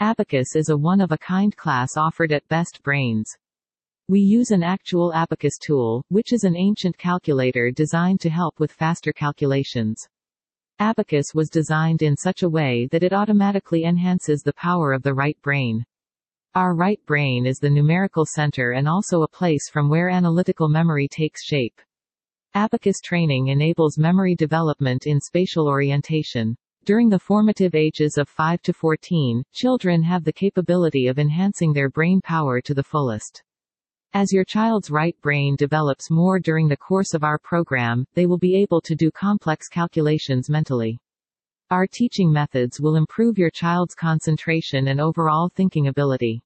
Abacus is a one-of-a-kind class offered at Best Brains. We use an actual abacus tool, which is an ancient calculator designed to help with faster calculations. Abacus was designed in such a way that it automatically enhances the power of the right brain. Our right brain is the numerical center and also a place from where analytical memory takes shape. Abacus training enables memory development in spatial orientation. During the formative ages of 5 to 14, children have the capability of enhancing their brain power to the fullest. As your child's right brain develops more during the course of our program, they will be able to do complex calculations mentally. Our teaching methods will improve your child's concentration and overall thinking ability.